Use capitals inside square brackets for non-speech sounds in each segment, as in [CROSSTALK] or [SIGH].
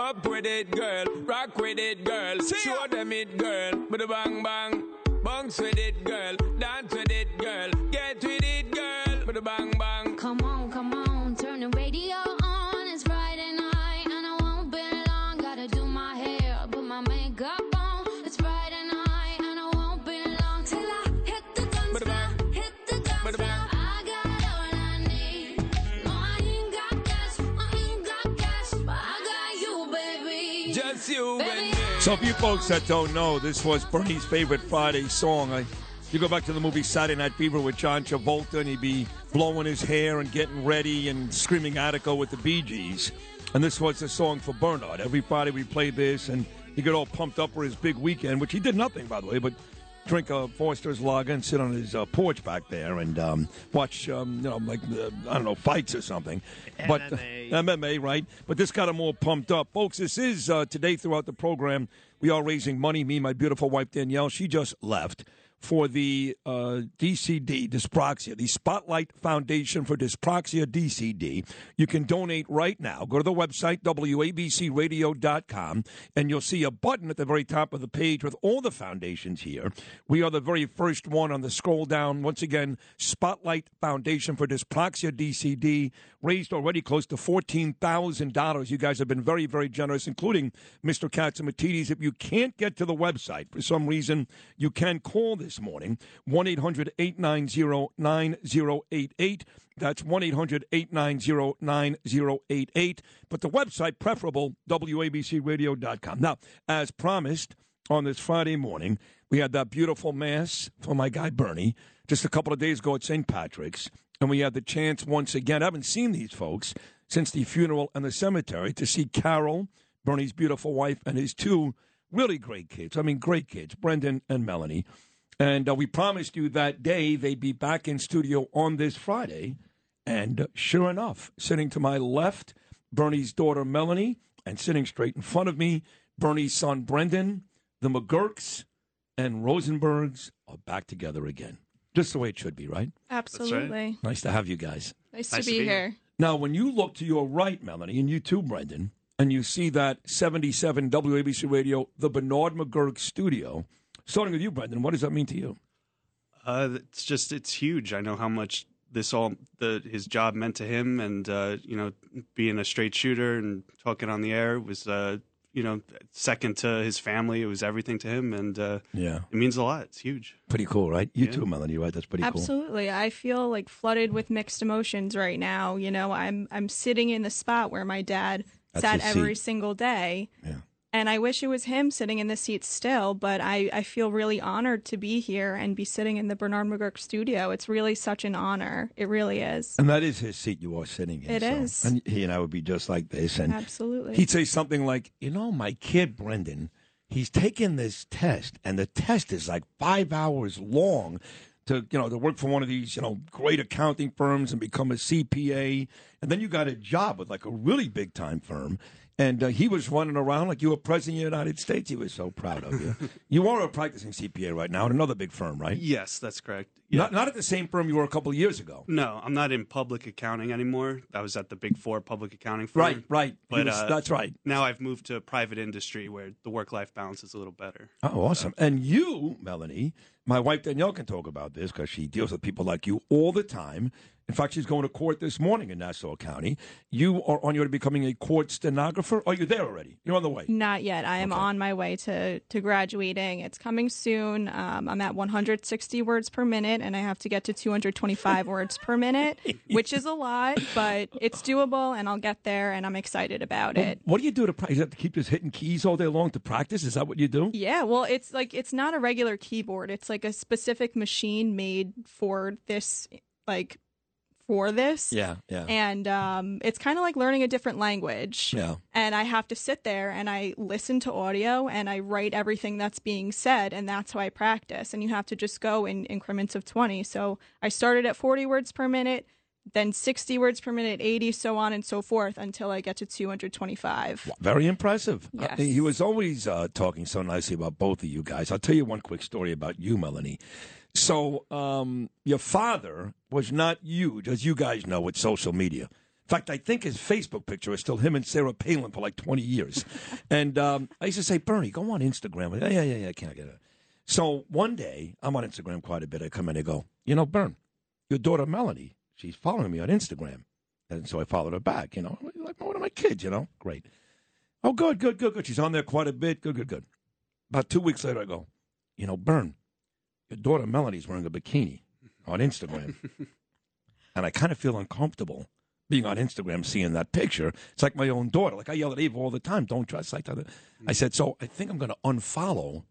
Up with it, girl. Rock with it, girl. Show them it, girl. With a bang bang. Bounce with it, girl. Just you and me. So, if you folks that don't know, this was Bernie's favorite Friday song. I, you go back to the movie Saturday Night Fever with John Travolta, and he'd be blowing his hair and getting ready and screaming Attica with the Bee Gees. And this was the song for Bernard. Every Friday we played this, and he got all pumped up for his big weekend, which he did nothing, by the way, but drink a Foster's lager and sit on his uh, porch back there and um, watch, um, you know, like, uh, I don't know, fights or something. But MMA. [LAUGHS] MMA, right? But this got him all pumped up. Folks, this is uh, today throughout the program. We are raising money. Me and my beautiful wife, Danielle, she just left for the uh, DCD, Dyspraxia, the Spotlight Foundation for Dyspraxia DCD. You can donate right now. Go to the website, WABCRadio.com, and you'll see a button at the very top of the page with all the foundations here. We are the very first one on the scroll down. Once again, Spotlight Foundation for Dyspraxia DCD raised already close to $14,000. You guys have been very, very generous, including Mr. Catsimatidis. If you can't get to the website for some reason, you can call this morning 1 800 890 9088. That's 1 800 890 9088. But the website, preferable, WABCRadio.com. Now, as promised on this Friday morning, we had that beautiful mass for my guy Bernie just a couple of days ago at St. Patrick's. And we had the chance once again, I haven't seen these folks since the funeral and the cemetery, to see Carol, Bernie's beautiful wife, and his two really great kids. I mean, great kids, Brendan and Melanie. And uh, we promised you that day they'd be back in studio on this Friday. And uh, sure enough, sitting to my left, Bernie's daughter Melanie, and sitting straight in front of me, Bernie's son Brendan, the McGuirks and Rosenbergs are back together again. Just the way it should be, right? Absolutely. Nice to have you guys. Nice, to be here. Now, when you look to your right, Melanie, and you too, Brendan, and you see that 77 WABC Radio, the Bernard McGuirk studio, starting with you, Brendan, what does that mean to you? Uh, it's just it's huge. I know how much this all the his job meant to him, and uh, you know, being a straight shooter and talking on the air was uh, you know second to his family. It was everything to him, and uh, Yeah. it means a lot. It's huge. Pretty cool, right? You Yeah. too, Melanie, right? That's pretty cool. Absolutely. I feel like flooded with mixed emotions right now. You know, I'm I'm sitting in the spot where my dad That's sat every single day. Yeah. And I wish it was him sitting in the seat still, but I, I feel really honored to be here and be sitting in the Bernard McGuirk studio. It's really such an honor. It really is. And that is his seat you are sitting in. It so- is. And he and I would be just like this. And Absolutely. he'd say something like, You know, my kid, Brendan, he's taken this test, and the test is like five hours long. To you know, to work for one of these you know great accounting firms and become a CPA, and then you got a job with like a really big time firm, and uh, he was running around like you were president of the United States. He was so proud of you. [LAUGHS] you are a practicing CPA right now at another big firm, right? Yes, that's correct. Not not at the same firm you were a couple of years ago. No, I'm not in public accounting anymore. I was at the Big Four public accounting firm. Right, right. But was- uh, that's right. Now I've moved to private industry where the work life balance is a little better. Oh, awesome. And you, Melanie, my wife Danielle can talk about this because she deals with people like you all the time. In fact, she's going to court this morning in Nassau County. You are on your way to becoming a court stenographer. Are you there already? You're on the way. Not yet. I am Okay. on my way to, to graduating. It's coming soon. Um, I'm at 160 words per minute, and I have to get to 225 [LAUGHS] words per minute, which is a lot, but it's doable, and I'll get there, and I'm excited about it. What do you do to practice? You have to keep just hitting keys all day long to practice? Is that what you do? Yeah, well, it's like it's not a regular keyboard. It's like a specific machine made for this, like for this. Yeah, yeah. And um, it's kind of like learning a different language. Yeah. And I have to sit there and I listen to audio and I write everything that's being said, and that's how I practice. And you have to just go in increments of 20. So I started at 40 words per minute, then 60 words per minute, 80, so on and so forth until I get to 225. Very impressive. Uh, he was always uh, talking so nicely about both of you guys. I'll tell you one quick story about you, Melanie. So, um, your father was not huge, as you guys know, with social media. In fact, I think his Facebook picture is still him and Sarah Palin for like 20 years. [LAUGHS] and um, I used to say, Bernie, go on Instagram. Yeah, yeah, yeah, yeah, I can't get it. So one day, I'm on Instagram quite a bit. I come in and go, you know, Bern, your daughter Melanie, she's following me on Instagram. And so I followed her back, you know, like one of my kids, you know. Great. Oh, good, good, good, good. She's on there quite a bit. Good, good, good. About two weeks later, I go, you know, Bern, your daughter Melanie's wearing a bikini on Instagram. [LAUGHS] and I kind of feel uncomfortable being on Instagram seeing that picture. It's like my own daughter. Like I yell at Eva all the time, don't dress like that. I said, so I think I'm going to unfollow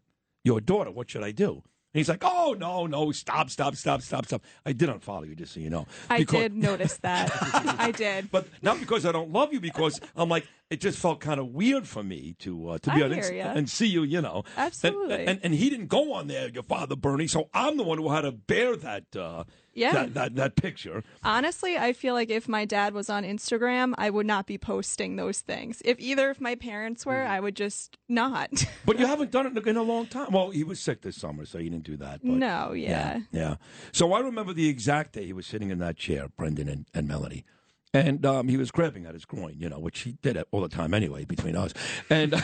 your daughter. What should I do? And he's like, oh, no, no, stop, stop, stop, stop, stop. I did unfollow you, just so you know. I Because- did notice that. [LAUGHS] I did. but not because I don't love you, because I'm like it just felt kind of weird for me to uh, to be I on Insta- and see you, you know. And- Absolutely. And, and he didn't go on there, your father Bernie. So I'm the one who had to bear that uh, Yeah. that, that that picture. Honestly, I feel like if my dad was on Instagram, I would not be posting those things. If either of my parents were, Mm. I would just not. [LAUGHS] But you haven't done it in a long time. Well, he was sick this summer, so he didn't do that. But no, yeah. Yeah. So I remember the exact day he was sitting in that chair, Brendan and, and Melanie. And um, he was grabbing at his groin, you know, which he did it all the time anyway between us. And [LAUGHS]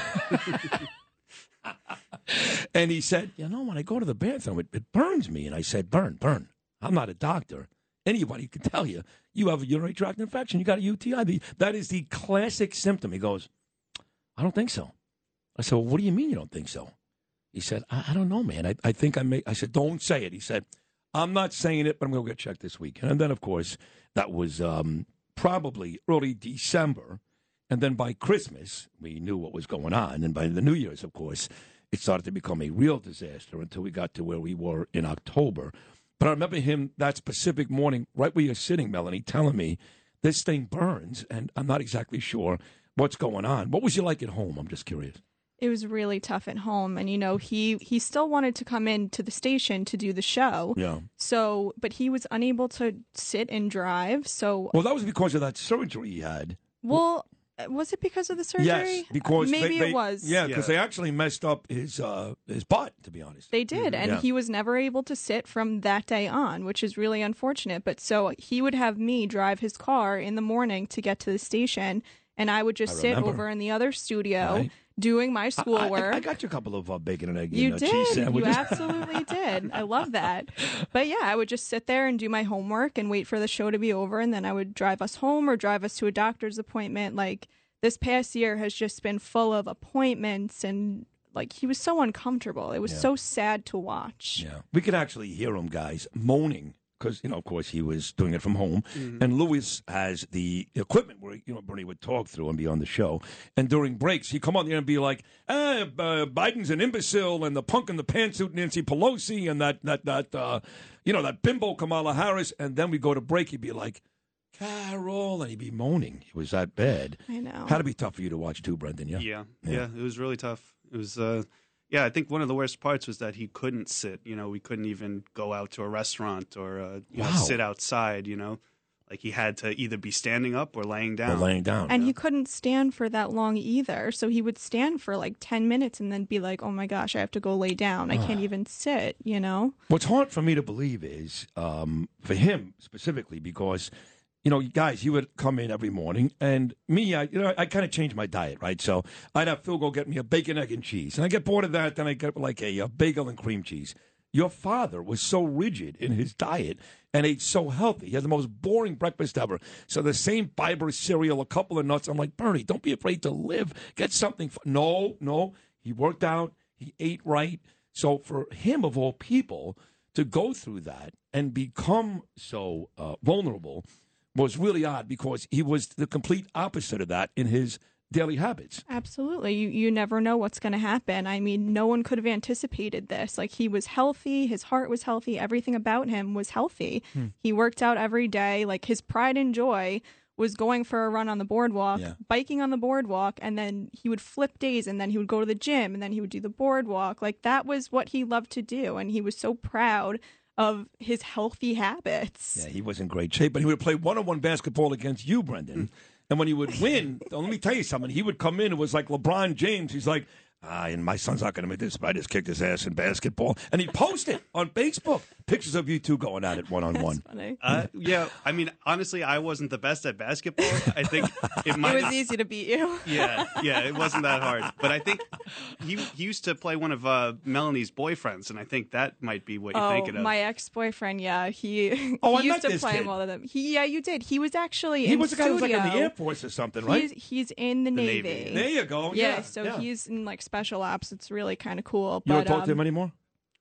and he said, you know, when I go to the bathroom, it, it burns me. And I said, burn, burn. I'm not a doctor. Anybody can tell you you have a urinary tract infection. You got a UTI. That is the classic symptom. He goes, I don't think so. I said, well, what do you mean you don't think so? He said, I, I don't know, man. I, I think I may. I said, don't say it. He said, I'm not saying it, but I'm going to get checked this week. And then, of course, that was um, probably early December. And then by Christmas, we knew what was going on. And by the New Year's, of course, it started to become a real disaster until we got to where we were in October. But I remember him that specific morning, right where you're sitting, Melanie, telling me this thing burns, and I'm not exactly sure what's going on. What was you like at home? I'm just curious. It was really tough at home and you know, he he still wanted to come in to the station to do the show. Yeah. So, but he was unable to sit and drive. So, Well, that was because of that surgery he had. well, was it because of the surgery? Yes, because maybe they- it was. Yeah, because Yeah. they actually messed up his uh, his butt. To be honest, They did, and Yeah. he was never able to sit from that day on, which is really unfortunate. But so he would have me drive his car in the morning to get to the station, and I would just I sit remember. over in the other studio Right. Doing my I- I, schoolwork. I, got you a couple of uh, bacon and egg you uh, cheese did. You absolutely [LAUGHS] did. I love that. But yeah, I would just sit there and do my homework and wait for the show to be over, and then I would drive us home or drive us to a doctor's appointment. Like this past year has just been full of appointments and. Like he was so uncomfortable. It was Yeah. so sad to watch. Yeah, we could actually hear him, guys, moaning because you know, of course, he was doing it from home, and Lewis has the equipment where you know Bernie would talk through and be on the show, and during breaks he'd come on there and be like, eh, uh, "Biden's an imbecile," and the punk in the pantsuit Nancy Pelosi, and that that that uh, you know that bimbo Kamala Harris, and then we go to break, he'd be like. Carol, and he'd be moaning. It was that bad. I know. Had to be tough for you to watch too, Brendan. Yeah. Yeah, Yeah. yeah, it was really tough. It was, uh, yeah, I think one of the worst parts was that he couldn't sit. You know, we couldn't even go out to a restaurant or uh, you know, sit outside. You know, like he had to either be standing up or laying Or down. laying down. And he couldn't stand for that long either. So he would stand for like 10 minutes and then be like, oh my gosh, I have to go lay down. I can't even sit, you know? What's hard for me to believe is um, for him specifically because you know, guys, he would come in every morning, and me, I you know, I kind of changed my diet, right? So I'd have Phil go get me a bacon, egg, and cheese, and I get bored of that. Then I get like a, uh bagel and cream cheese. your father was so rigid in his diet and ate so healthy. He had the most boring breakfast ever. So the same fiber cereal, a couple of nuts. I'm like, Bernie, don't be afraid to live. Get something. f no, no. He worked out. He ate right. So for him, of all people, to go through that and become so uh, vulnerable was really odd because he was the complete opposite of that in his daily habits. Absolutely. You you never know what's going to happen. I mean, no one could have anticipated this. Like he was healthy, his heart was healthy, everything about him was healthy. Hmm. He worked out every day. Like his pride and joy was going for a run on the boardwalk, Yeah. biking on the boardwalk, and then he would flip days and then he would go to the gym and then he would do the boardwalk. Like that was what he loved to do and he was so proud of his healthy habits. Yeah, he was in great shape, but he would play one on one basketball against you, Brendan. Mm. And when he would win, let me tell you something. He would come in. It was like LeBron James. He's like, ah, and my son's not going to make this, but I just kicked his ass in basketball. And he posted on Facebook pictures of you two going at it one on one. Funny. Uh, yeah, I mean, honestly, I wasn't the best at basketball. I think it [LAUGHS] might. It was easy to beat you. [LAUGHS] yeah, yeah, it wasn't that hard. But I think he, he used to play one of uh, Melanie's boyfriends, and I think that might be what you're Oh, thinking of. my ex boyfriend, yeah, he, Oh, he met used to this play kid. all of them. He, yeah, you did. He was actually He in was a guy who was like in the. Air Force or something, right? He's he's in the, Navy. Navy. there you go. Yeah, Yeah, so yeah. he's in like special ops. It's really kind of cool. You but don't talk to him um, anymore?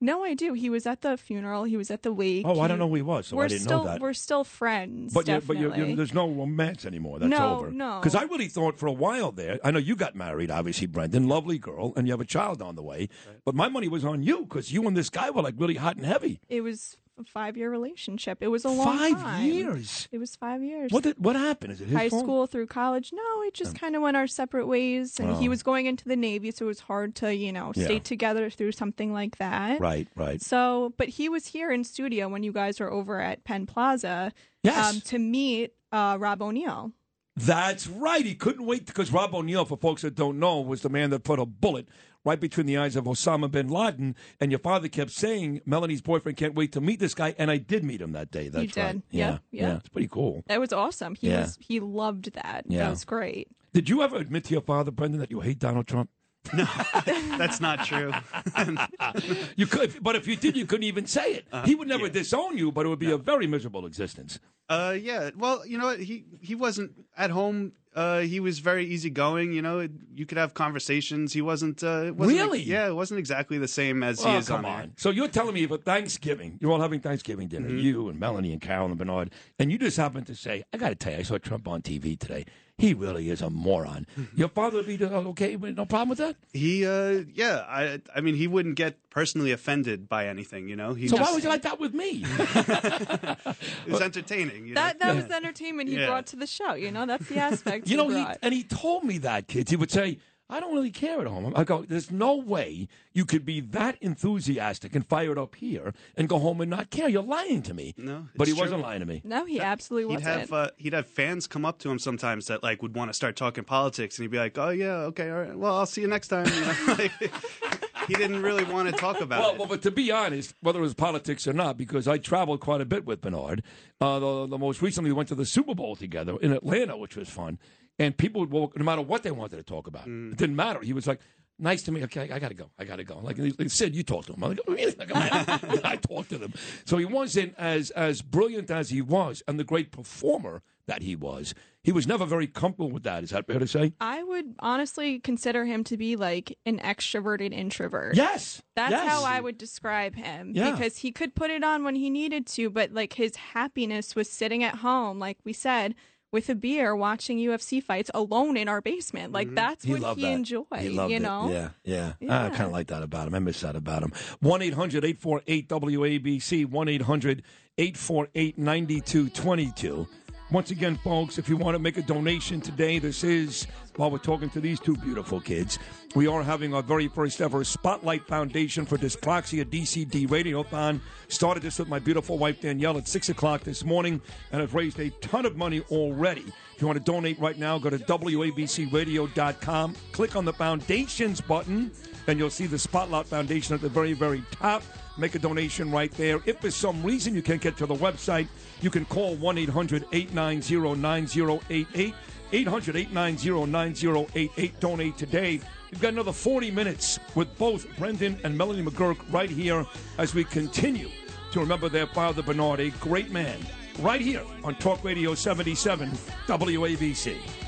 no, I do. He was at the funeral. He was at the wake. Oh, I don't know who he was, so we're I didn't still know that. we're still friends. But, you but you definitely. you there's no romance anymore. That's No, over. no. Because I really thought for a while there. I know you got married, obviously, Brendan, lovely girl, and you have a child on the way. But my money was on you because you and this guy were like really hot and heavy. it was a five year relationship. It was a long Five time. years. It was five years. What did, what happened? Is it his high fault? school through college. No, it just kind of went our separate ways, and he Oh. was going into the Navy, so it was hard to you know Yeah. stay together through something like that. Right, right. So, but he was here in studio when you guys were over at Penn Plaza Yes. um, to meet uh, Rob O'Neill. That's right. He couldn't wait because Rob O'Neill, for folks that don't know, was the man that put a bullet right between the eyes of Osama bin Laden. And your father kept saying, Melanie's boyfriend can't wait to meet this guy. And I did meet him that day. That's did. right. Yeah, Yeah, yeah. yeah. It's pretty cool. That was awesome. He Yeah. was he loved that. Yeah. That was great. Did you ever admit to your father, Brendan, that you hate Donald Trump? No, [LAUGHS] that's not true. [LAUGHS] You could, but if you did, you couldn't even say it. Uh, he would never disown you, but it would be a very miserable existence. Uh, yeah. Well, you know what? He he wasn't at home. Uh, he was very easygoing. You know, you could have conversations. He wasn't. Uh, it wasn't Really? yeah, it wasn't exactly the same as he Oh, is come on. on. So you're telling me for Thanksgiving, you're all having Thanksgiving dinner, Mm-hmm. you and Melanie and Carol and Bernard, and you just happen to say, I got to tell you, I saw Trump on TV today. He really is a moron. Mm-hmm. Your father would be uh, okay, with- no problem with that? He, uh, yeah. I, I mean, he wouldn't get personally offended by anything. You know, he So just, why was you like that with me? [LAUGHS] [LAUGHS] it was entertaining. You know? That that was the entertainment he Yeah. brought to the show. You know, that's the aspect. [LAUGHS] you he know, he, and he told me that, kids. He would say, I don't really care at home. I go, there's no way you could be that enthusiastic and fired up here and go home and not care. You're lying to me. No, But he true. wasn't lying to me. no, he absolutely He'd wasn't. have uh, he'd have fans come up to him sometimes that like would want to start talking politics, and he'd be like, "Oh yeah, okay, all right. Well, I'll see you next time." You know? [LAUGHS] he didn't really want to talk about Well, it. well, but to be honest, whether it was politics or not, because I traveled quite a bit with Bernard. Uh, the, the most recently, we went to the Super Bowl together in Atlanta, which was fun. And people would walk, no matter what they wanted to talk about, it didn't matter. He was like, "Nice to meet. Okay, I got to go. I got to go." Like he said, you talked to him. I'm like, I, [LAUGHS] [LAUGHS] I talked to them. So he wasn't as as brilliant as he was, and the great performer that he was. He was never very comfortable with that. Is that fair to say? I would honestly consider him to be like an extroverted introvert. Yes. That's yes. how I would describe him Yeah. because he could put it on when he needed to, but like his happiness was sitting at home, like we said, with a beer watching UFC fights alone in our basement. Like mm-hmm. that's He what he that. enjoyed, He loved you it. know? Yeah, yeah. I kind of like that about him. I miss that about him. 1 800 848 WABC, 1 800 848 9222. Once again, folks, if you want to make a donation today, this is while we're talking to these two beautiful kids. We are having our very first ever Spotlight Foundation for Dyspraxia DCD Radiothon. Started this with my beautiful wife Danielle at 6 o'clock this morning and have raised a ton of money already. If you want to donate right now, go to WABCRadio.com, click on the Foundations button, and you'll see the Spotlight Foundation at the very, very top. Make a donation right there. If for some reason you can't get to the website, you can call 1 800 890 9088. 800 890 9088. Donate today. We've got another 40 minutes with both Brendan and Melanie McGuirk right here as we continue to remember their father, Bernard, a great man, right here on Talk Radio 77 WABC.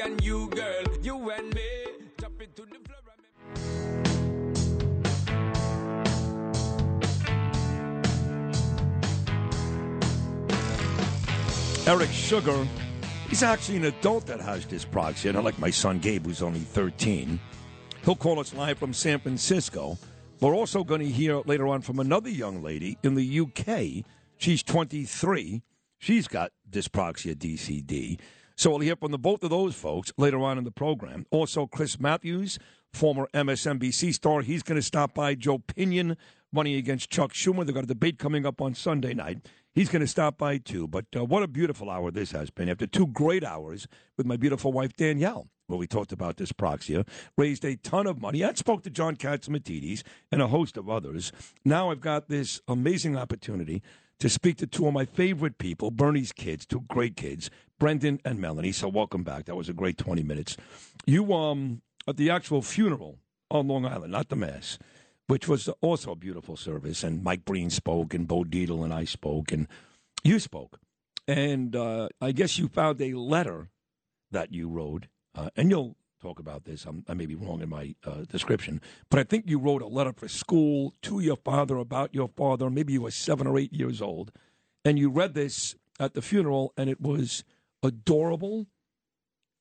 And you, girl, you and me. Drop it to the floor. Eric Sugar, he's actually an adult that has dyspraxia, not like my son Gabe, who's only 13. He'll call us live from San Francisco. We're also going to hear later on from another young lady in the UK. She's 23. She's got dyspraxia DCD. So we'll hear from the both of those folks later on in the program. Also, Chris Matthews, former MSNBC star, he's going to stop by. Joe Pinion running against Chuck Schumer. They've got a debate coming up on Sunday night. He's going to stop by too. But uh, what a beautiful hour this has been. After two great hours with my beautiful wife Danielle, where we talked about this dyspraxia, raised a ton of money. I spoke to John Catsimatidis and a host of others. Now I've got this amazing opportunity to speak to two of my favorite people, Bernie's kids, two great kids, Brendan and Melanie. So welcome back. That was a great 20 minutes. You um at the actual funeral on Long Island, not the mass, which was also a beautiful service. And Mike Breen spoke, and Bo Dietl and I spoke, and you spoke. And uh, I guess you found a letter that you wrote, uh, and you'll talk about this. I'm, I may be wrong in my uh, description, but I think you wrote a letter for school to your father about your father. Maybe you were seven or eight years old, and you read this at the funeral, and it was adorable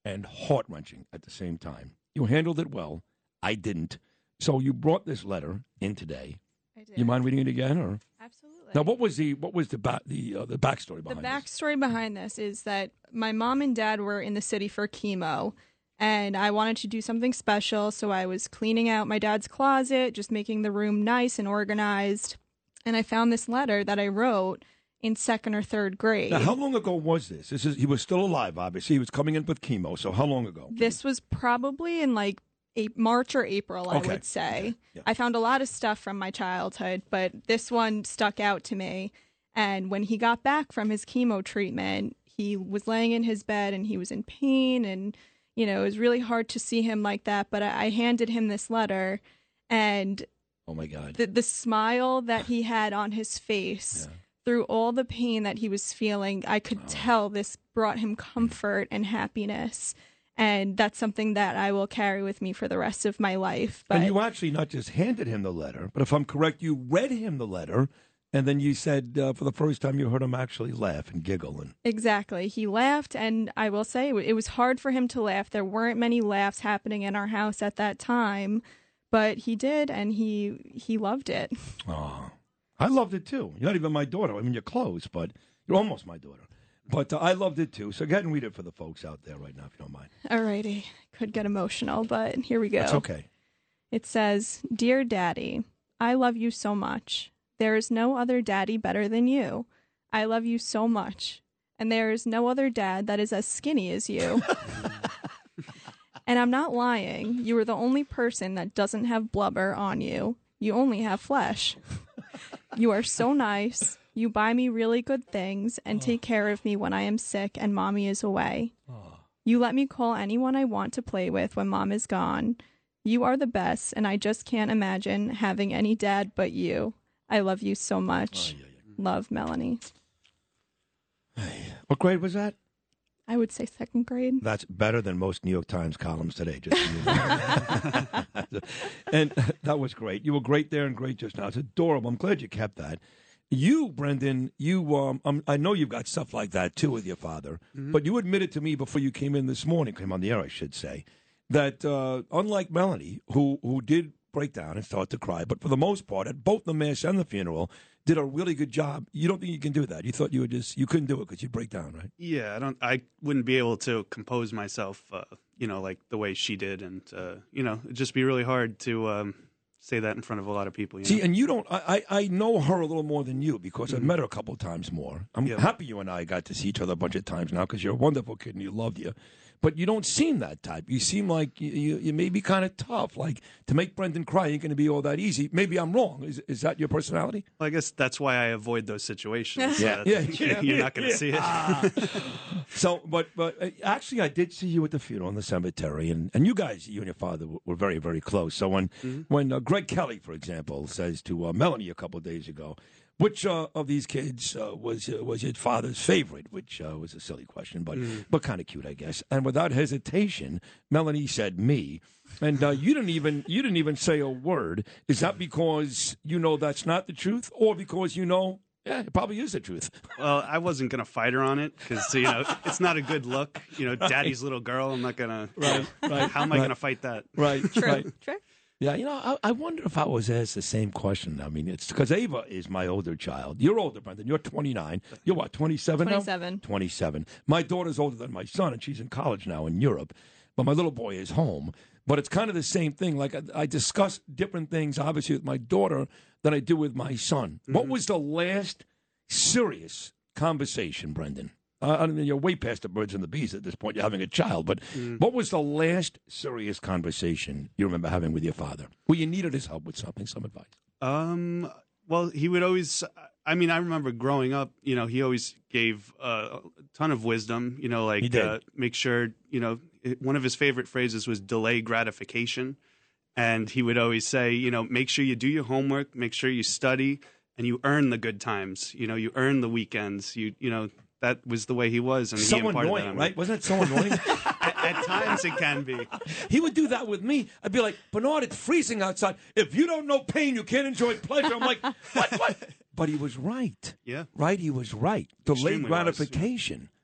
and heart wrenching at the same time. You handled it well. I didn't. So you brought this letter in today. I did. You mind reading it again, or Absolutely. now? What was the what was the ba- the uh, the backstory the behind this? backstory behind this is that my mom and dad were in the city for chemo and I wanted to do something special so I was cleaning out my dad's closet just making the room nice and organized and I found this letter that I wrote in second or third grade Now, how long ago was this? This is he was still alive. Obviously, he was coming in with chemo. So how long ago? this was probably in like a- March or April I Okay. would say Okay. Yeah. I found a lot of stuff from my childhood but this one stuck out to me and when he got back from his chemo treatment he was laying in his bed and he was in pain and you know it was really hard to see him like that but i, I handed him this letter and Oh my God! the, the smile that he had on his face through all the pain that he was feeling i could tell this brought him comfort and happiness. And that's something that i will carry with me for the rest of my life but and you actually not just handed him the letter, but if I'm correct, you read him the letter, and then you said uh, for the first time you heard him actually laugh and giggle. And Exactly. He laughed, and I will say it was hard for him to laugh. There weren't many laughs happening in our house at that time, but he did, and he he loved it. oh, I loved it too. You're not even my daughter. I mean, you're close, but you're almost my daughter. But uh, I loved it too. So go ahead and read it for the folks out there right now, if you don't mind. All righty. could get emotional, but here we go. That's okay. It says, "Dear Daddy, I love you so much. There is no other daddy better than you. I love you so much, and there is no other dad that is as skinny as you." [LAUGHS] And I'm not lying. You are the only person that doesn't have blubber on you. You only have flesh. You are so nice. You buy me really good things and take oh. care of me when I am sick and mommy is away. Oh. You let me call anyone I want to play with when mom is gone. You are the best, and I just can't imagine having any dad but you. I love you so much. Love, Melanie. What grade was that? I would say second grade. That's better than most New York Times columns today. Just so [LAUGHS] and that was great. You were great there and great just now. It's adorable. I'm glad you kept that. You, Brendan, you, um, um, I know you've got stuff like that too with your father, but you admitted to me before you came in this morning, came on the air, I should say, that uh, unlike Melanie, who who did break down and start to cry, but for the most part, at both the mass and the funeral, did a really good job. You don't think you can do that? You thought you would just you couldn't do it because you'd break down, right? Yeah, I don't. I wouldn't be able to compose myself, uh, you know, like the way she did, and uh, you know, it'd just be really hard to um, say that in front of a lot of people. You See, know? and you don't. I, I know her a little more than you because I've met her a couple times more. I'm Yeah. happy you and I got to see each other a bunch of times now because you're a wonderful kid and you loved you. But you don't seem that type. You seem like you, you, you may be kind of tough. Like to make Brendan cry ain't going to be all that easy. Maybe I'm wrong. Is is that your personality? Well, I guess that's why I avoid those situations. [LAUGHS] Yeah. that Yeah, yeah, [LAUGHS] you're yeah, not going to yeah. see it. [LAUGHS] So, but but uh, actually, I did see you at the funeral in the cemetery, and, and you guys, you and your father, were, were very very close. So when when uh, Greg Kelly, for example, says to uh, Melanie a couple of days ago, which uh, of these kids uh, was uh, was your father's favorite? Which uh, was a silly question, but but kind of cute, I guess. And without hesitation, Melanie said me. And uh, you didn't even you didn't even say a word. Is that because you know that's not the truth, or because you know, yeah, it probably is the truth? well, I wasn't going to fight her on it because you know it's not a good look. You know, [LAUGHS] daddy's little girl. I'm not going to. Right, right, How am I right. going to fight that? Right, right. True. Yeah, you know, I, I wonder if I was asked the same question. I mean, it's because Ava is my older child. You're older, Brendan. You're 29. You're what, 27 now? 27. 27. My daughter's older than my son, and she's in college now in Europe. But my little boy is home. But it's kind of the same thing. Like, I, I discuss different things, obviously, with my daughter than I do with my son. What mm-hmm. was the last serious conversation, Brendan? Uh, I mean, you're way past the birds and the bees at this point. You're having a child, but what was the last serious conversation you remember having with your father? Where you needed his help with something, some advice? Um. Well, he would always. I mean, I remember growing up. You know, he always gave uh, a ton of wisdom. You know, like. Uh, make sure. You know, one of his favorite phrases was delay gratification, and he would always say, you know, make sure you do your homework, make sure you study, and you earn the good times. You know, you earn the weekends. You you know. That was the way he was, and So he annoying, right? Wasn't it so annoying? [LAUGHS] At, at times, it can be. he would do that with me. I'd be like, Bernard, it's freezing outside. If you don't know pain, you can't enjoy pleasure. I'm like, what, what? [LAUGHS] But he was right. Yeah. Right? He was right. Delayed Extremely wise, yeah.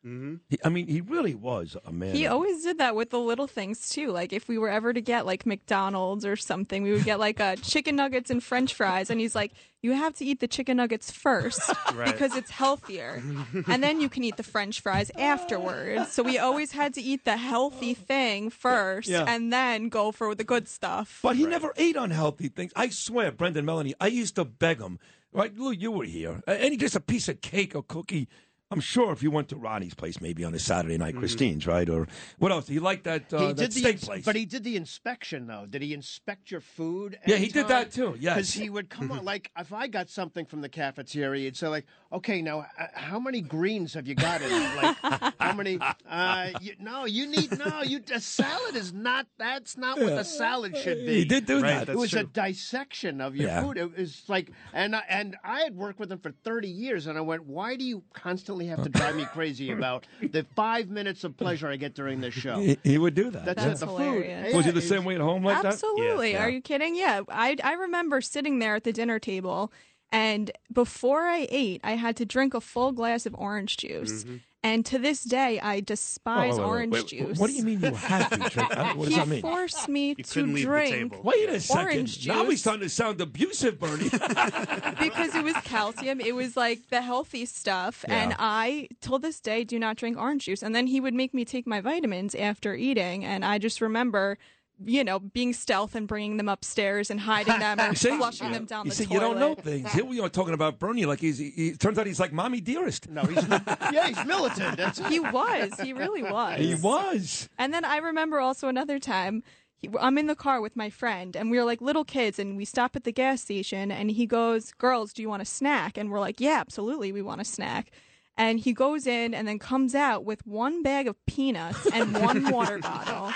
Gratification. He, I mean, he really was a man. He of- always did that with the little things too. Like if we were ever to get like McDonald's or something, we would get like uh, chicken nuggets and French fries, and he's like, "You have to eat the chicken nuggets first [LAUGHS] Right. because it's healthier, and then you can eat the French fries afterwards." So we always had to eat the healthy thing first, Yeah. and then go for the good stuff. But he never ate unhealthy things. I swear, Brendan Melanie, I used to beg him. Right, Lou, you were here. Any just a piece of cake or cookie. I'm sure if you went to Ronnie's place, maybe on a Saturday night, Christine's, right, or what else? He liked that uh, he that did the steak place. but he did the inspection though. Did he inspect your food? Yeah, he did that, too, yes. because he would come on like if I got something from the cafeteria, he'd say like, "Okay, now uh, how many greens have you got in? Like how many? Uh, you, no, you need no. You a salad is not. That's not what the salad should be. he did do Right, that. it was a dissection of your Yeah. food. It was like, and I, and I had worked with him for thirty years, and I went, "Why do you constantly have to drive me crazy [LAUGHS] about the five minutes of pleasure I get during this show?" He, he would do that. That's, That's it. The hilarious. food. was he the same way at home like that? Absolutely. Yeah. Are you kidding? Yeah. I I remember sitting there at the dinner table and before I ate, I had to drink a full glass of orange juice. And to this day, I despise Mm-hmm. Wait, wait, wait, orange wait, juice. What do you mean you had to drink? What does he that mean? forced me to couldn't leave the drink table. Wait a second. orange Now he's starting to sound abusive, Bernie. [LAUGHS] [LAUGHS] because it was calcium. It was like the healthy stuff. And I, till this day, do not drink orange juice. And then he would make me take my vitamins after eating. And I just remember, you know, being stealth and bringing them upstairs and hiding them or [LAUGHS] See? flushing them down you the see, toilet. you don't know things. Here we are talking about Bernie like he's. He, he- turns out he's like mommy dearest. No, he's yeah, he's militant. That's He was. He really was. He was. And then I remember also another time. He, I'm in the car with my friend, and we are like little kids, and we stop at the gas station, and he goes, "Girls, do you want a snack?" And we're like, "Yeah, absolutely, we want a snack." And he goes in and then comes out with one bag of peanuts and [LAUGHS] one water bottle.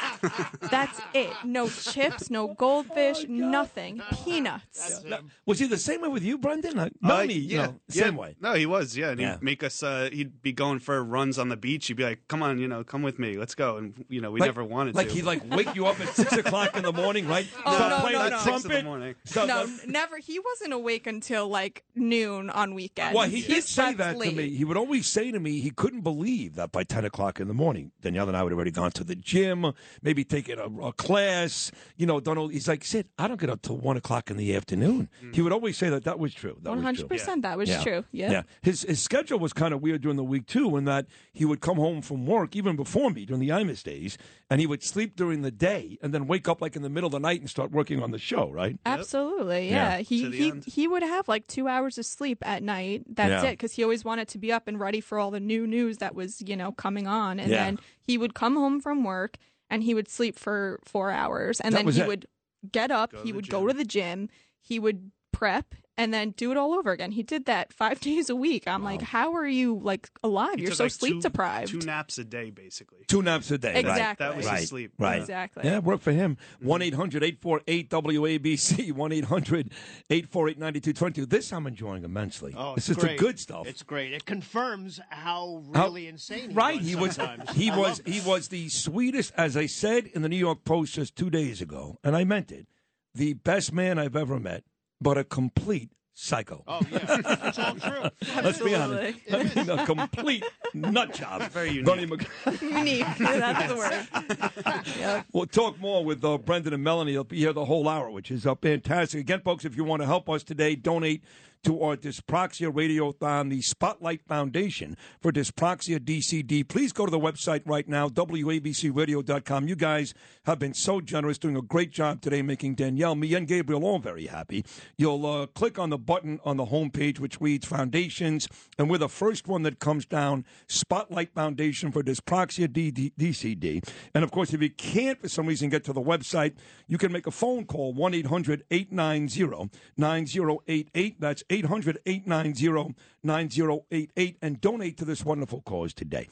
That's it. No chips, no goldfish, nothing. Peanuts. Now, Was he the same way with you, Brendan? Like, Melanie, you know, same way. No, he was. Yeah, and he'd Yeah. make us. Uh, he'd be going for runs on the beach. He'd be like, "Come on, you know, come with me. Let's go." And you know, we Like- never wanted like to. Like he'd like wake you up at six [LAUGHS] o'clock in the morning, right? Oh, Start no, playing no, the no. Six of the trumpet. morning. Start- No, never. He wasn't awake until like noon on weekends. Well, he did say that late. to me. He would always say to me he couldn't believe that by 10 o'clock in the morning, Danielle and I would have already gone to the gym, maybe taken a, a class, you know, done all, he's like, Sid, I don't get up till 1 o'clock in the afternoon. Mm. He would always say that that was true. That One was hundred true. percent. That was true. Yeah. Yeah. His his schedule was kind of weird during the week too, in that he would come home from work even before me during the IMUS days, and he would sleep during the day and then wake up like in the middle of the night and start working on the show. Right? Absolutely, Yeah. yeah. He he end. he would have like two hours of sleep at night. That's Yeah. it, because he always wanted to be up and ready for all the new news that was, you know, coming on. And Yeah. then he would come home from work and he would sleep for four hours. And That then he it. would get up, Go he the would go to the gym, he would prep and then do it all over again. He did that five [LAUGHS] days a week. I'm like, how are you like alive? He You're took, so like, sleep two- deprived. Two naps a day, basically. Two naps a day. right. Exactly. That was Right. his sleep. Right. Exactly. Yeah, it worked for him. Mm-hmm. 1 800 848 WABC. [LAUGHS] 1 800 848 9222. This I'm enjoying immensely. Oh, this it's is the good stuff. It's great. It confirms how How- really insane he right. was. He was he I was he was the sweetest, as I said in the New York Post just two days ago, and I meant it. The best man I've ever met, but a complete psycho. Oh yeah, it's all true. [LAUGHS] Let's be honest. Absolutely. I mean, a complete nut job. Very unique. Bernie Mc- [LAUGHS] Unique. That's the word. Yep. We'll talk more with uh, Brendan and Melanie. They'll be here the whole hour, which is uh, fantastic. Again, folks, if you want to help us today, donate to our Dyspraxia Radiothon, the Spotlight Foundation for Dyspraxia DCD. Please go to the website right now, WABCRadio.com. You guys have been so generous, doing a great job today, making Danielle, me, and Gabriel all very happy. You'll uh, click on the button on the homepage, which reads Foundations, and we're the first one that comes down, Spotlight Foundation for Dyspraxia D- D- DCD. And of course, if you can't for some reason get to the website, you can make a phone call 1 800 890 9088. That's 800 890 9088 and donate to this wonderful cause today.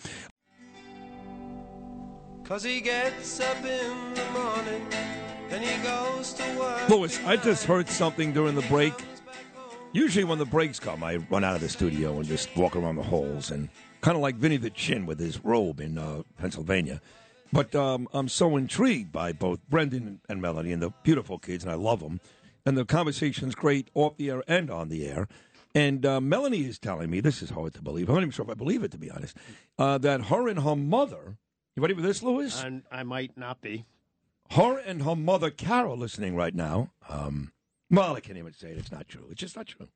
Cause he gets up in the morning and he goes to work. Louis, I just heard something during the break. Usually, when the breaks come, I run out of the studio and just walk around the halls, and kind of like Vinny the Chin with his robe in uh, Pennsylvania. But um, I'm so intrigued by both Brendan and Melanie and the beautiful kids, and I love them. And the conversation's great off the air and on the air. And uh, Melanie is telling me this is hard to believe. I'm not even sure if I believe it, to be honest. Uh, that her and her mother. You ready for this, Louis? And I might not be. her and her mother Carol listening right now. Um, well, I can't even say it. It's not true. It's just not true.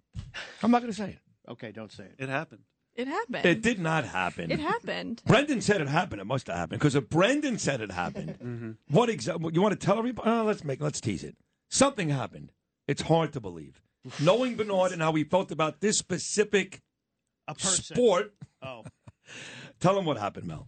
I'm not going to say it. Okay, don't say it. It happened. It happened. It did not happen. It happened. Brendan said it happened. It must have happened because if Brendan said it happened, [LAUGHS] what exactly? You want to tell everybody? Oh, let's make. Let's tease it. Something happened. It's hard to believe. Knowing Bernard and how he felt about this specific A sport. Oh, [LAUGHS] Tell him what happened, Mel.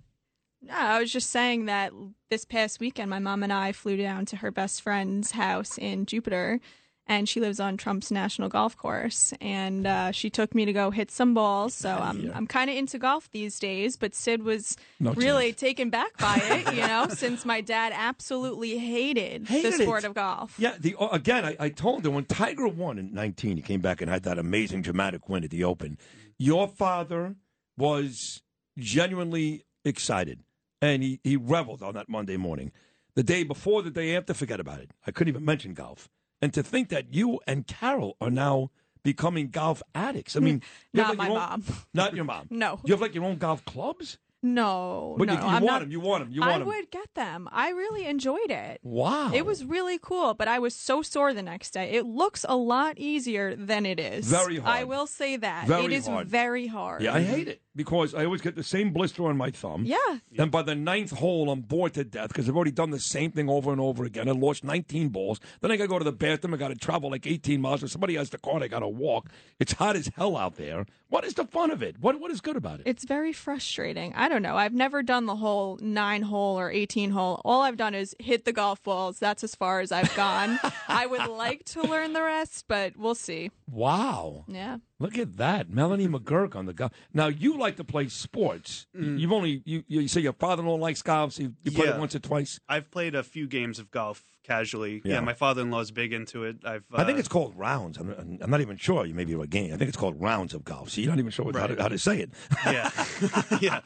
No, I was just saying that this past weekend, my mom and I flew down to her best friend's house in Jupiter, and she lives on Trump's National Golf Course. And uh, she took me to go hit some balls. So I'm I'm kind of into golf these days. But Sid was No really chance. taken back by it, [LAUGHS] you know, since my dad absolutely hated, Hated the sport it. of golf. Yeah, the uh, again, I, I told him when Tiger won in 19, he came back and had that amazing dramatic win at the Open. Your father was genuinely excited, and he, he reveled on that Monday morning. The day before, the day after, forget about it. I couldn't even mention golf. And to think that you and Carol are now becoming golf addicts. I mean, Not like your my own- mom. [LAUGHS] Not your mom. No. You have like your own golf clubs? No, But no, you, you I'm want not. them. You want them. You want I them. would get them. I really enjoyed it. Wow. It was really cool, but I was so sore the next day. It looks a lot easier than it is. Very hard. I will say that. Very it is hard. very hard. Yeah, I hate it because I always get the same blister on my thumb. Yeah. And by the ninth hole, I'm bored to death because I've already done the same thing over and over again. I lost 19 balls. Then I got to go to the bathroom. I got to travel like 18 miles. If somebody has the car, I got to walk. It's hot as hell out there. What is the fun of it? What What is good about it? It's very frustrating. I don't know. I've never done the whole nine hole or 18 hole. All I've done is hit the golf balls. That's as far as I've gone. [LAUGHS] I would like to learn the rest, but we'll see. wow. Yeah. Look at that. Melanie [LAUGHS] McGuirk on the golf. Now, you like to play sports. You've only, you, you say your father in law likes golf, so you, you played it once or twice. I've played a few games of golf casually. Yeah. Yeah, my father-in-law's big into it. I've. Uh, I think it's called rounds. I'm, I'm not even sure. You may be a game. I think it's called rounds of golf. So you're not even sure what, how, to, how to say it. yeah, [LAUGHS] [LAUGHS] yeah,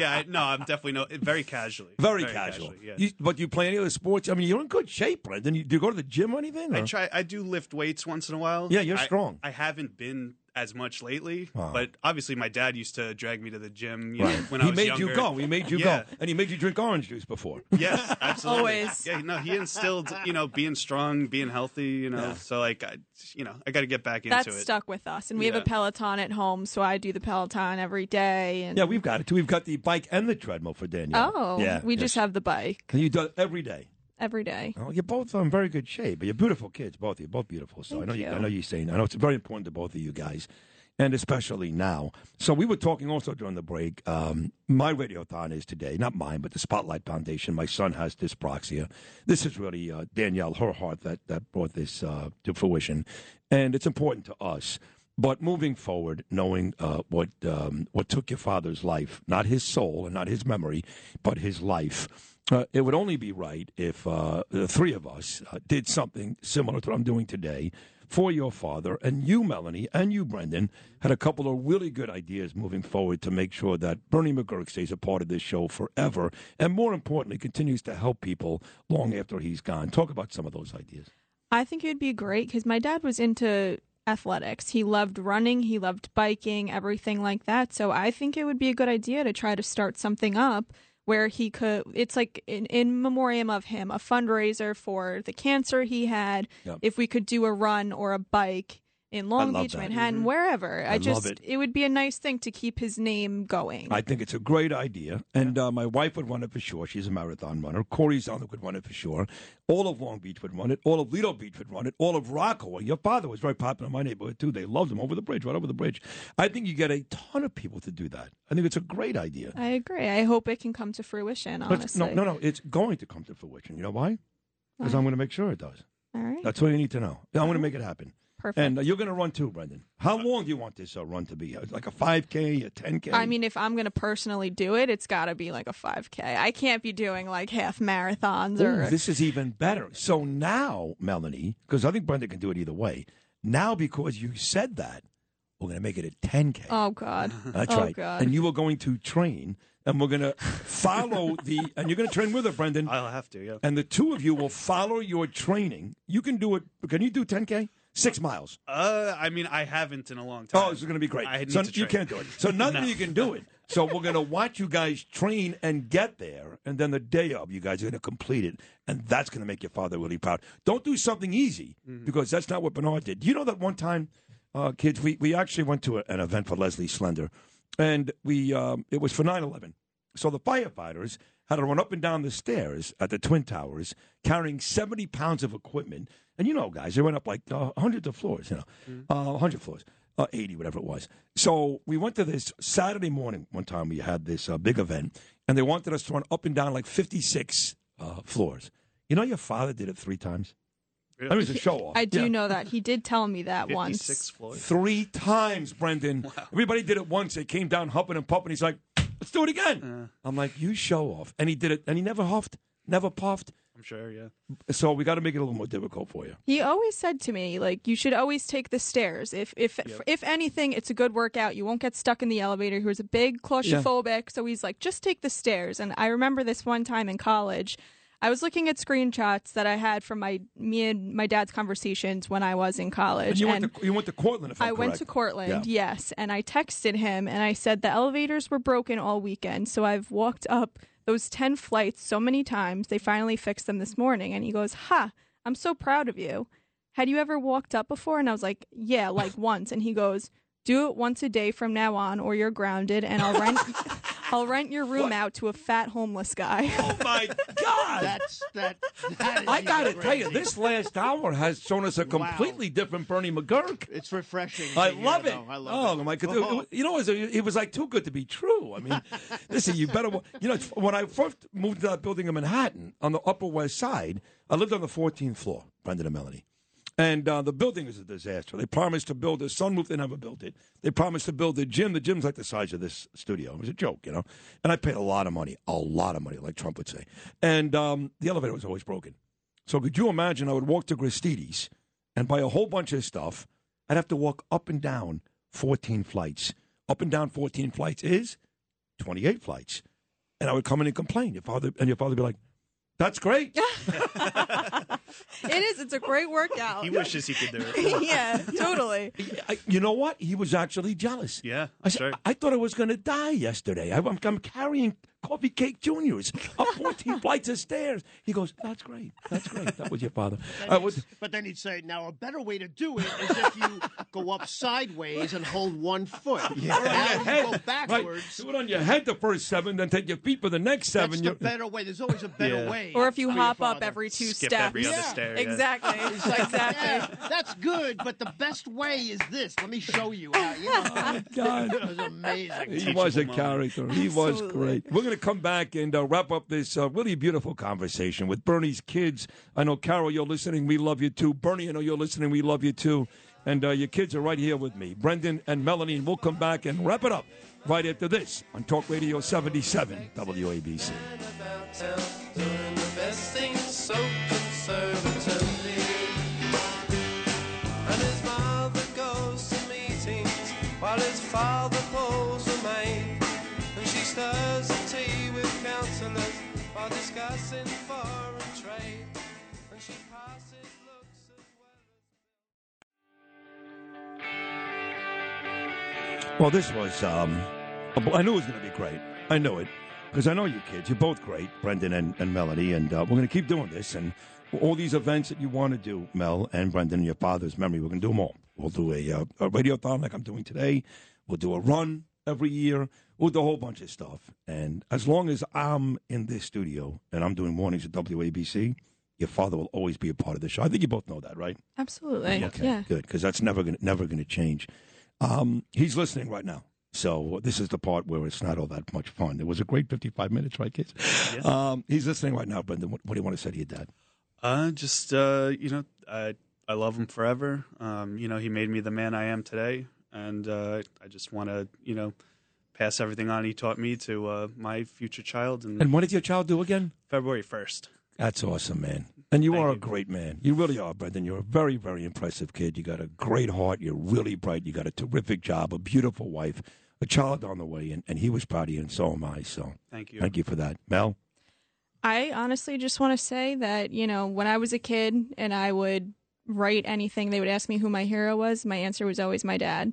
yeah. I, no, I'm definitely no. Very casually. Very, casual. casually, yeah. You, but you play any other sports? I mean, you're in good shape, Brendan. You, do you go to the gym or anything? I try. I do lift weights once in a while. Yeah, you're I- strong. I haven't been as much lately, Wow. but obviously my dad used to drag me to the gym. You know, Right. when I he was made younger. you go. He made you Yeah. go, and he made you drink orange juice before. [LAUGHS] Yes, absolutely. Always. Yeah, no, he instilled, you know, being strong, being healthy, you know. Yeah. So like, I, you know, I got to get back into That's it. stuck with us. And we have a Peloton at home, so I do the Peloton every day. And Yeah, we've got it too. We've got the bike and the treadmill for Daniel. Oh, yeah. we yes. just have the bike And you do it every day. Every day. Oh, you're both in very good shape. But you're beautiful kids, both of you, both beautiful. So I know you. you. I know you're saying. I know it's very important to both of you guys. and especially now. So we were talking also during the break. Um, my radiothon is today, not mine, but the Spotlight Foundation. My son has dyspraxia. This is really uh, Danielle, her heart that that brought this uh, to fruition, and it's important to us. But moving forward, knowing uh, what um, what took your father's life, not his soul and not his memory, but his life, uh, it would only be right if uh, the three of us uh, did something similar to what I'm doing today for your father. And you, Melanie, and you, Brendan, had a couple of really good ideas moving forward to make sure that Bernie McGuirk stays a part of this show forever, and more importantly, continues to help people long after he's gone. Talk about some of those ideas. I think it would be great because my dad was into athletics. He loved running, he loved biking, everything like that. So I think it would be a good idea to try to start something up where he could it's like in, in memoriam of him a fundraiser for the cancer he had Yep. if we could do a run or a bike in long beach that. manhattan wherever i, love just it. would be a nice thing to keep his name going I think it's a great idea, and uh, my wife would run it for sure. She's a marathon runner. Corey Zonda would run it for sure. All of Long Beach would run it. All of Lido Beach would run it. All of Rockaway. Your father was very popular in my neighborhood too. They loved him over the bridge, right over the bridge. I think you get a ton of people to do that. I think it's a great idea. i agree i hope it can come to fruition But honestly no, no, no. It's going to come to fruition. You know why? Because I'm going to make sure it does. all right That's all you need to know. I'm going to make it happen. Perfect And you're going to run too, Brendan. How long do you want this uh, run to be? Uh, Like a 5K, a 10K? I mean, if I'm going to personally do it, it's got to be like a 5K. I can't be doing like half marathons or. Ooh, this is even better. So now, Melanie, because I think Brendan can do it either way. Now, because you said that, we're going to make it a 10K. oh, God. [LAUGHS] That's oh, right. God. And you are going to train, and we're going to follow the, and you're going to train with her, Brendan. I'll have to. Yeah. And the two of you will follow your training. You can do it. Can you do 10K? Six miles. Uh, I mean, I haven't in a long time. Oh, this is going to be great. I need so to you can't do it. So none [LAUGHS] of you can do it. So we're going to watch you guys train and get there, and then the day of, you guys are going to complete it, and that's going to make your father really proud. Don't do something easy Mm-hmm. because that's not what Bernard did. You know that one time, uh, kids, we, we actually went to a, an event for Leslie Slender, and we um, it was for 9/11. So the firefighters had to run up and down the stairs at the Twin Towers carrying 70 pounds of equipment. And you know, guys, they went up like uh, hundreds of floors, you know, uh, 100 floors, uh, 80, whatever it was. So we went to this Saturday morning one time. We had this uh, big event, and they wanted us to run up and down like 56 uh, floors. You know, your father did it three times. I mean, it's a show off. I do Yeah. know that. He did tell me that once. Floors. Three times, Brendan. Everybody did it once. They came down huffing and puffing. He's like, let's do it again. I'm like, you show off. And he did it, and he never huffed, never puffed. I'm sure. Yeah. So we got to make it a little more difficult for you. He always said to me, like, you should always take the stairs. If if if anything, it's a good workout. You won't get stuck in the elevator. He was a big claustrophobic, so he's like, just take the stairs. And I remember this one time in college. I was looking at screenshots that I had from my me and my dad's conversations when I was in college. And you and went to you went to Cortland, if I'm I went to Cortland, Yeah. yes, and I texted him and I said the elevators were broken all weekend, so I've walked up those 10 flights so many times. They finally fixed them this morning and he goes, "Ha, I'm so proud of you. Had you ever walked up before?" And I was like, "Yeah, like [LAUGHS] once." And he goes, "Do it once a day from now on or you're grounded and I'll rent [LAUGHS] I'll rent your room out to a fat homeless guy." [LAUGHS] Oh my [LAUGHS] God! That's that. that is I got to even tell you, crazy. this last hour has shown us a completely different Bernie McGuirk. It's refreshing. I hear, love it. though. I love oh it. my God! It- oh. You know, it was, it was like too good to be true. I mean, [LAUGHS] listen, you better. You know, when I first moved to that building in Manhattan on the Upper West Side, I lived on the 14th floor, Brendan and Melanie. And uh, the building is a disaster. They promised to build a sunroof. They never built it. They promised to build a gym. The gym's like the size of this studio. It was a joke, you know. And I paid a lot of money, a lot of money, like Trump would say. And um, the elevator was always broken. So could you imagine? I would walk to Gristedes and buy a whole bunch of stuff. I'd have to walk up and down 14 flights. Up and down 14 flights is 28 flights. And I would come in and complain. Your father and your father would be like, "That's great." [LAUGHS] [LAUGHS] [LAUGHS] it is. It's a great workout. He wishes he could do it. [LAUGHS] yeah, totally. I, you know what? He was actually jealous. Yeah, I said, sure. I thought I was going to die yesterday. I, I'm, I'm carrying coffee cake juniors up [LAUGHS] 14 flights of stairs. He goes, "That's great. That's great." That was your father. Uh, what- But then he'd say, now a better way to do it is if you go up sideways and hold one foot. Yeah. Now head, you go right? backwards. Do it on your head the first seven, then take your feet for the next seven. That's the You're- better way. There's always a better Yeah. way. Or if you for your hop up father. every two Skip steps. every other Yeah, stare. yeah. Exactly. [LAUGHS] Like, exactly. yeah, that's good, but the best way is this. Let me show you. How, you know, [LAUGHS] God. [LAUGHS] it was amazing. He was a moment. character. He was great. We're going to come back and uh, wrap up this uh, really beautiful conversation with Bernie's kids. I know, Carol, you're listening. We love you too. Bernie, I know you're listening. We love you too. And uh, your kids are right here with me, Brendan and Melanie. And we'll come back and wrap it up right after this on Talk Radio 77 WABC. Well, this was, um, I knew it was going to be great. I knew it. Because I know you kids. You're both great, Brendan and, and Melanie. And uh, we're going to keep doing this. And all these events that you want to do, Mel and Brendan, in your father's memory, we're going to do them all. We'll do a, uh, a radiothon like I'm doing today. We'll do a run every year. We'll do a whole bunch of stuff. And as long as I'm in this studio and I'm doing mornings at WABC, your father will always be a part of the show. I think you both know that, right? Absolutely. Okay, Yeah. good, because that's never going never going to change. Um, he's listening right now, so this is the part where it's not all that much fun. It was a great fifty-five minutes, right, kids? Um, he's listening right now, Brendan. What, what do you want to say to your dad? Uh, just uh, you know, I I love him forever. Um, you know, he made me the man I am today, and uh, I just want to you know pass everything on he taught me to uh, my future child. And, And what did your child do again? February first. That's awesome, man. And you Thank are a great man. You really are, Brendan. You're a very, very impressive kid. You got a great heart. You're really bright. You got a terrific job, a beautiful wife, a child on the way, and, and he was proud of you, and so am I. So Thank you. thank you for that, Mel. I honestly just want to say that, you know, when I was a kid and I would write anything, they would ask me who my hero was. My answer was always my dad.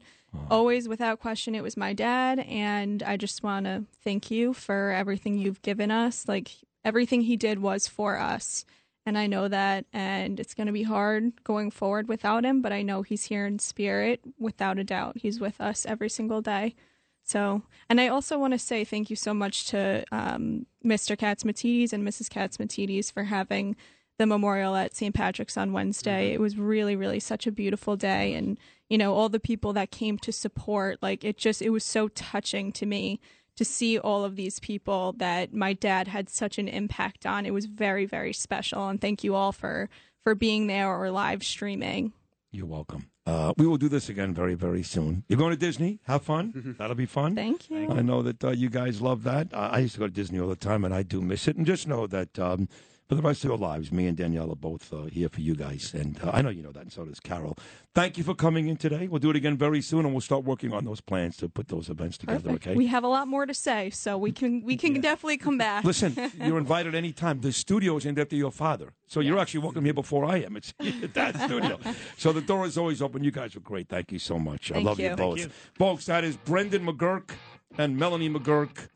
Always, without question, it was my dad. And I just want to thank you for everything you've given us. Like, everything he did was for us. And I know that. And it's going to be hard going forward without him, but I know he's here in spirit without a doubt. He's with us every single day. So, and I also want to say thank you so much to um, Mr. Catsimatidis and Mrs. Catsimatidis for having the memorial at St. Patrick's on Wednesday. It was really, really such a beautiful day. And, you know, all the people that came to support, like, it just, it was so touching to me to see all of these people that my dad had such an impact on. It was very, very special. And thank you all for, for being there or live streaming. You're welcome. Uh, we will do this again very, very soon. You're going to Disney? Have fun. That'll be fun. Thank you. I know that uh, you guys love that. I used to go to Disney all the time, and I do miss it. And just know that um, for the rest of your lives, me and Danielle are both uh, here for you guys. And uh, I know you know that, and so does Carol. Thank you for coming in today. We'll do it again very soon, and we'll start working on those plans to put those events together, Perfect. okay? We have a lot more to say, so we can we can definitely come back. Listen, [LAUGHS] you're invited anytime. The studio is named after your father. So you're actually welcome here before I am. It's [LAUGHS] that studio. So the door is always open. You guys are great. Thank you so much. I love you, you. both. Thank you. Folks, that is Brendan McGuirk and Melanie McGuirk.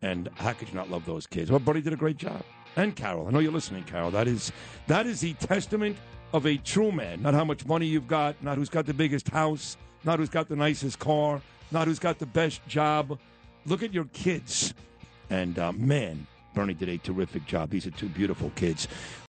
And how could you not love those kids? Well, Buddy did a great job. And Carol. I know you're listening, Carol. That is that is the testament of a true man. Not how much money you've got, not who's got the biggest house, not who's got the nicest car, not who's got the best job. Look at your kids. And uh, man, Bernie did a terrific job. These are two beautiful kids.